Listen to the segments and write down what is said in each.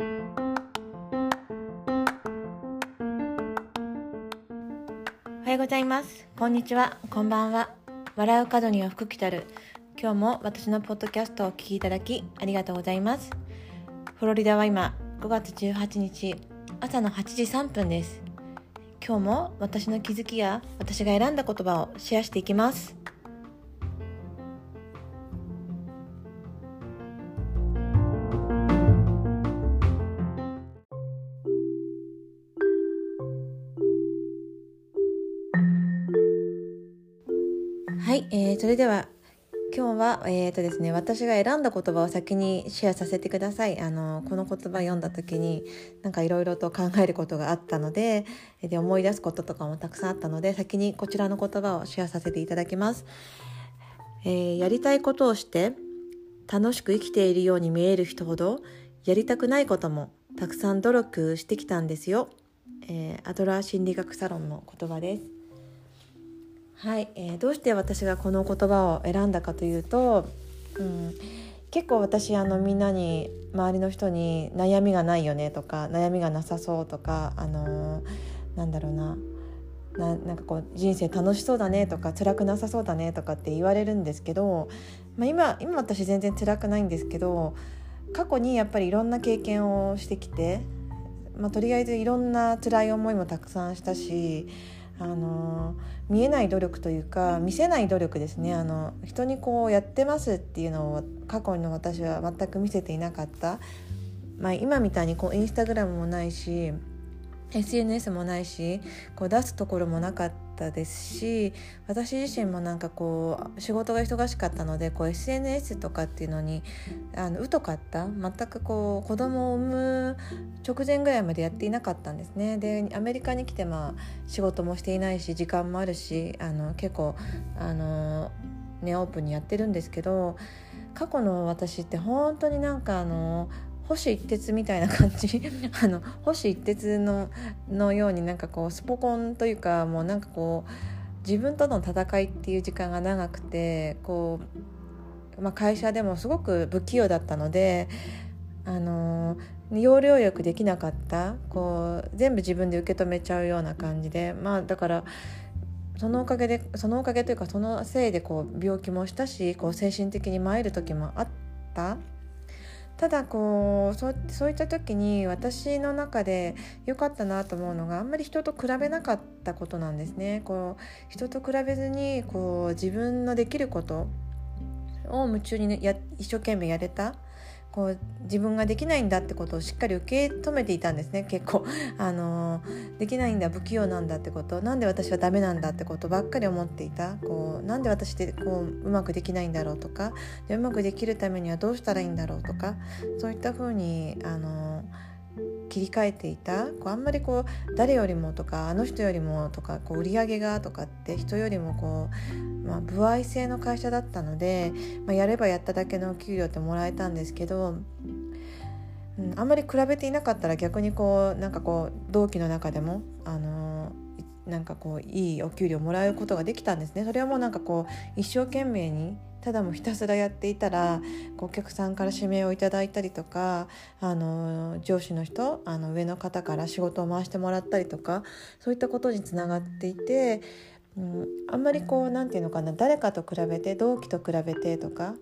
おはようございます。こんにちは。こんばんは。笑う角には福来たる。今日も私のポッドキャストをお聞きいただきありがとうございます。フロリダは今5月18日朝の8時3分です。今日も私の気づきや私が選んだ言葉をシェアしていきます。れでは今日は、えーとですね、私が選んだ言葉を先にシェアさせてください。あのこの言葉読んだ時になんかいろいろと考えることがあったのでで思い出すこととかもたくさんあったので先にこちらの言葉をシェアさせていただきます。えー、やりたいことをして楽しく生きているように見える人ほどやりたくないこともたくさん努力してきたんですよ。えー、アドラー心理学サロンの言葉です。はい、えー、どうして私がこの言葉を選んだかというと、うん、結構私あのみんなに周りの人に悩みがないよねとか悩みがなさそうとかあのー、なんだろうなななんかこう人生楽しそうだねとか辛くなさそうだねとかって言われるんですけど、まあ今、今私全然辛くないんですけど過去にやっぱりいろんな経験をしてきて、まあ、とりあえずいろんな辛い思いもたくさんしたしあの見えない努力というか見せない努力ですね。あの人にこうやってますっていうのを過去の私は全く見せていなかった、まあ、今みたいにこうインスタグラムもないし SNS もないしこう出すところもなかったですし私自身もなんかこう仕事が忙しかったのでこう SNS とかっていうのにあの疎かった全くこう子供を産む直前ぐらいまでやっていなかったんですね。でアメリカに来てまあ仕事もしていないし時間もあるしあの結構あの、ね、オープンにやってるんですけど過去の私って本当になんかあの星一徹みたいな感じ。あの星一徹ののようになんかこうスポコンというかもうなんかこう自分との戦いっていう時間が長くてこう、まあ、会社でもすごく不器用だったのであの要領よくできなかった。こう全部自分で受け止めちゃうような感じで。まあだからそのおかげでそのおかげというかそのせいでこう病気もしたしこう精神的に参る時もあった。ただこうそういった時に私の中で良かったなと思うのがあんまり人と比べなかったことなんですね。こう人と比べずにこう自分のできることを夢中に、ね、や一生懸命やれたこう自分ができないんだってことをしっかり受け止めていたんですね。結構 あのできないんだ不器用なんだってこと。なんで私はダメなんだってことばっかり思っていた。こうなんで私ってこううまくできないんだろうとか。でうまくできるためにはどうしたらいいんだろうとか。そういったふうにあの切り替えていたこうあんまりこう誰よりもとかあの人よりもとかこう売り上げがとかって人よりもこう、まあ、歩合制の会社だったので、まあ、やればやっただけの給料ってもらえたんですけど、うん、あんまり比べていなかったら逆にこうなんかこう同期の中でもあのなんかこういいお給料もらうことができたんですね。それはもうなんかこう一生懸命にただもひたすらやっていたらお客さんから指名をいただいたりとかあの上司の人あの上の方から仕事を回してもらったりとかそういったことにつながっていて、うん、あんまりこう何て言うのかな誰かと比べて同期と比べてとか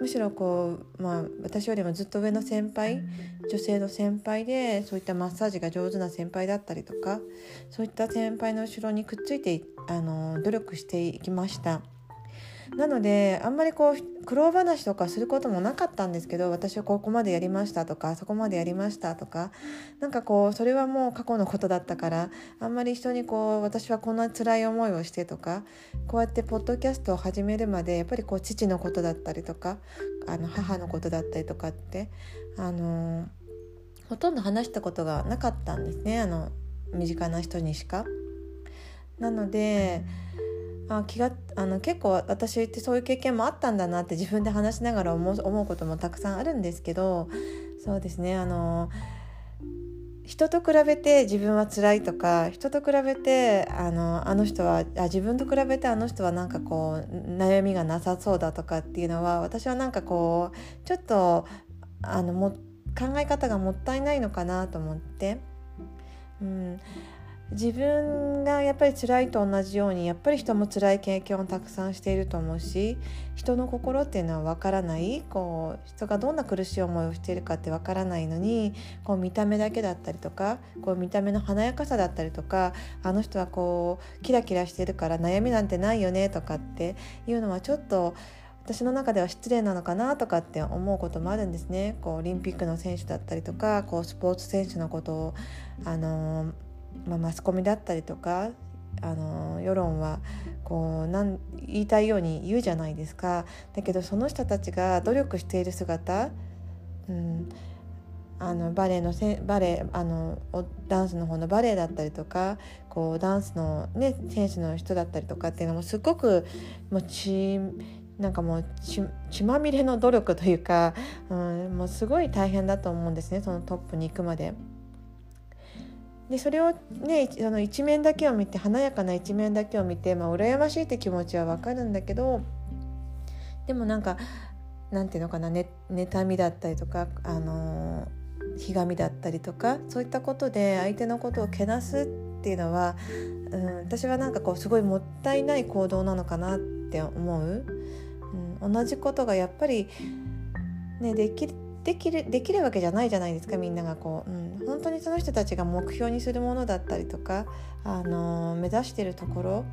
むしろこう、まあ、私よりもずっと上の先輩女性の先輩でそういったマッサージが上手な先輩だったりとかそういった先輩の後ろにくっついてあの努力していきました。なのであんまりこう苦労話とかすることもなかったんですけど私はここまでやりましたとかそこまでやりましたとかなんかこうそれはもう過去のことだったからあんまり人にこう私はこんな辛い思いをしてとかこうやってポッドキャストを始めるまでやっぱりこう父のことだったりとかあの母のことだったりとかってあのほとんど話したことがなかったんですねあの身近な人にしか。なので、あ気があの結構私ってそういう経験もあったんだなって自分で話しながら思う思うこともたくさんあるんですけどそうですねあの人と比べて自分は辛いとか人と比べてあのあの人はあ自分と比べてあの人はなんかこう悩みがなさそうだとかっていうのは私はなんかこうちょっとあのも考え方がもったいないのかなと思って、うん、自分がやっぱり辛いと同じようにやっぱり人も辛い経験をたくさんしていると思うし人の心っていうのは分からない。こう人がどんな苦しい思いをしているかって分からないのにこう見た目だけだったりとかこう見た目の華やかさだったりとかあの人はこうキラキラしてるから悩みなんてないよねとかっていうのはちょっと私の中では失礼なのかなとかって思うこともあるんですね。こうオリンピックの選手だったりとかこうスポーツ選手のことを、あのまあ、マスコミだったりとかあの世論はこうなん言いたいように言うじゃないですかだけどその人たちが努力している姿、うん、あのバレエのせバレエあのダンスの方のバレエだったりとかこうダンスの、ね、選手の人だったりとかっていうのもすごくもうチなんかもう血まみれの努力というか、うん、もうすごい大変だと思うんですねそのトップに行くまで。でそれをねその一面だけを見て華やかな一面だけを見て、まあ、羨ましいって気持ちは分かるんだけどでもなんかなんていうのかな、ね、妬みだったりとか、あの、ひがみだったりとかそういったことで相手のことをけなすっていうのは、うん、私はなんかこうすごいもったいない行動なのかなって思う。うん、同じことがやっぱり、ね、できできるできるわけじゃないじゃないですかみんながこう、うん、本当にその人たちが目標にするものだったりとか、あの目指してるところ。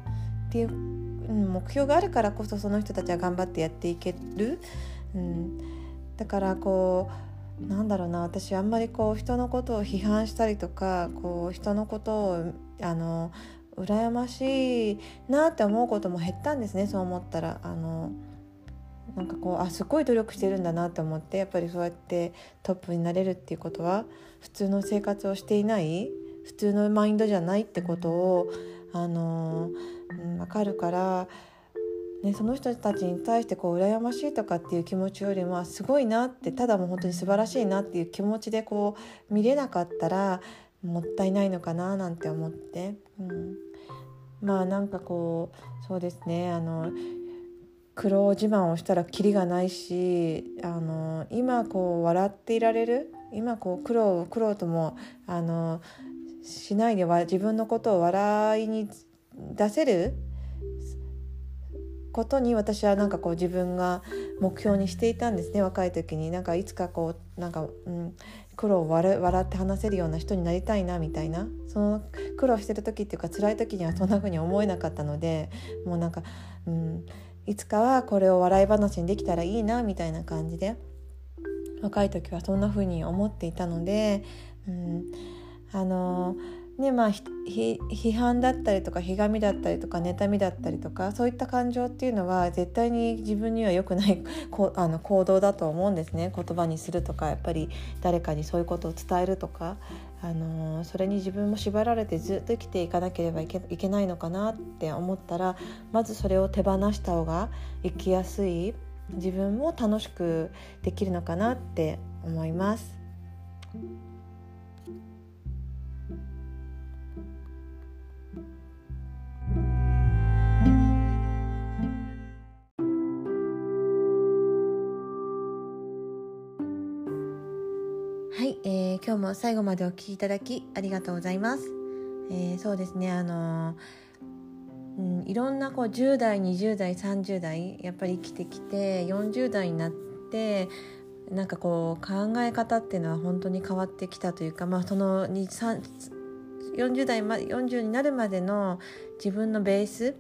っていう、うん、目標があるからこそその人たちは頑張ってやっていける、うん、だからこうなんだろうな。私あんまりこう人のことを批判したりとかこう人のことをあの羨ましいなって思うことも減ったんですねそう思ったら。あのなんかこうあすごい努力してるんだなと思ってやっぱりそうやってトップになれるっていうことは普通の生活をしていない普通のマインドじゃないってことを、あのー、うん、分かるから、ね、その人たちに対してこう羨ましいとかっていう気持ちよりもすごいなってただもう本当に素晴らしいなっていう気持ちでこう見れなかったらもったいないのかななんて思って。うんまあなんかこうそうですねあの苦労自慢をしたらキリがないしあの今こう笑っていられる今こう苦労苦労ともあのしないで自分のことを笑いに出せることに私はなんかこう自分が目標にしていたんですね若い時に。なんかいつかこうなんか、うん、苦労を笑って話せるような人になりたいなみたいな。その苦労してる時っていうか辛い時にはそんな風に思えなかったのでもうなんか、うん、いつかはこれを笑い話にできたらいいなみたいな感じで若い時はそんな風に思っていたので、うん、あのねまあ批判だったりとかひがみだったりとか妬みだったりとかそういった感情っていうのは絶対に自分には良くない こあの行動だと思うんですね。言葉にするとかやっぱり誰かにそういうことを伝えるとか。あのそれに自分も縛られてずっと生きていかなければいけいけないのかなって思ったらまずそれを手放した方が生きやすい自分も楽しくできるのかなって思います。えー、今日も最後までお聴きいただきありがとうございます。えー、そうですね、あのうん、いろんなこう10代20代30代やっぱり生きてきて40代になってなんかこう考え方っていうのは本当に変わってきたというか、まあ、その40代、ま、40になるまでの自分のベース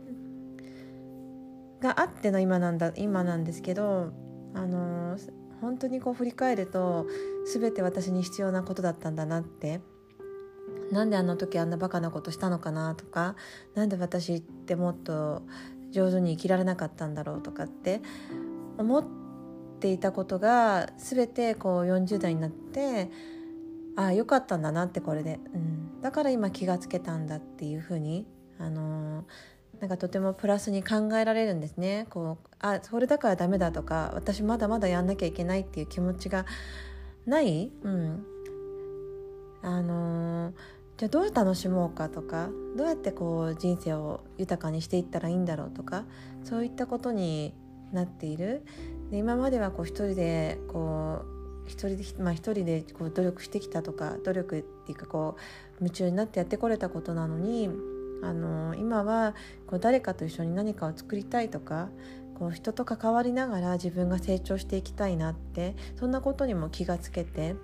があっての今なんだ今なんですけどあの本当にこう振り返ると全て私に必要なことだったんだなって。なんであの時あんなバカなことしたのかなとか何で私ってもっと上手に生きられなかったんだろうとかって思っていたことが全てこう40代になってああよかったんだなってこれで、うん、だから今気がつけたんだっていうふうに、あのー、なんかとてもプラスに考えられるんですね。こうあそれだからダメだとか私まだまだやんなきゃいけないっていう気持ちがない、うん、あのー、じゃあどう楽しもうかとかどうやってこう人生を豊かにしていったらいいんだろうとかそういったことになっている。で今まではこう一人でこう一人で、まあ、人でこう努力してきたとか努力っていうかこう夢中になってやってこれたことなのにあの今はこう誰かと一緒に何かを作りたいとかこう人と関わりながら自分が成長していきたいなってそんなことにも気がつけて。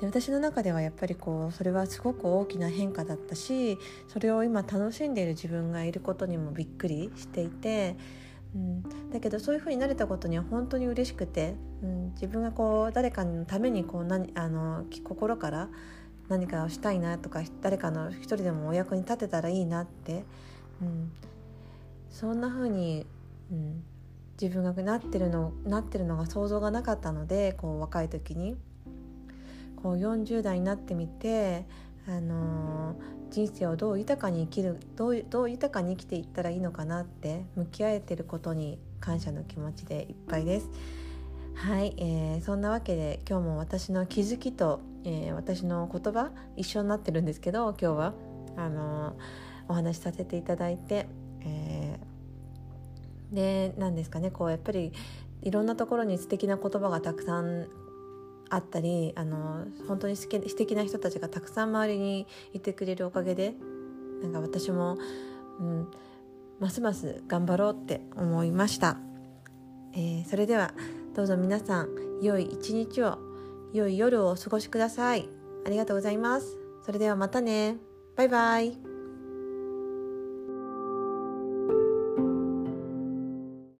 で私の中ではやっぱりこうそれはすごく大きな変化だったしそれを今楽しんでいる自分がいることにもびっくりしていて、うん、だけどそういうふうになれたことには本当に嬉しくて、うん、自分がこう誰かのためにこう何あの心から何かをしたいなとか誰かの一人でもお役に立てたらいいなって、うん、そんな風に、うん、自分がなってるのなってるのが想像がなかったのでこう若い時に。こう40代になってみて、あのー、人生をどう豊かに生きるどうどう豊かに生きていったらいいのかなって向き合えてることに感謝の気持ちでいっぱいです。はい、えー、そんなわけで今日も私の気づきと、えー、私の言葉一緒になってるんですけど今日はあのー、お話しさせていただいて、えー、で何ですかねこうやっぱりいろんなところに素敵な言葉がたくさんあったりあの本当に素敵な人たちがたくさん周りにいてくれるおかげでなんか私も、うん、ますます頑張ろうって思いました、えー、それではどうぞ皆さん良い一日を良い夜をお過ごしください。ありがとうございます。それではまたね。バイバイ。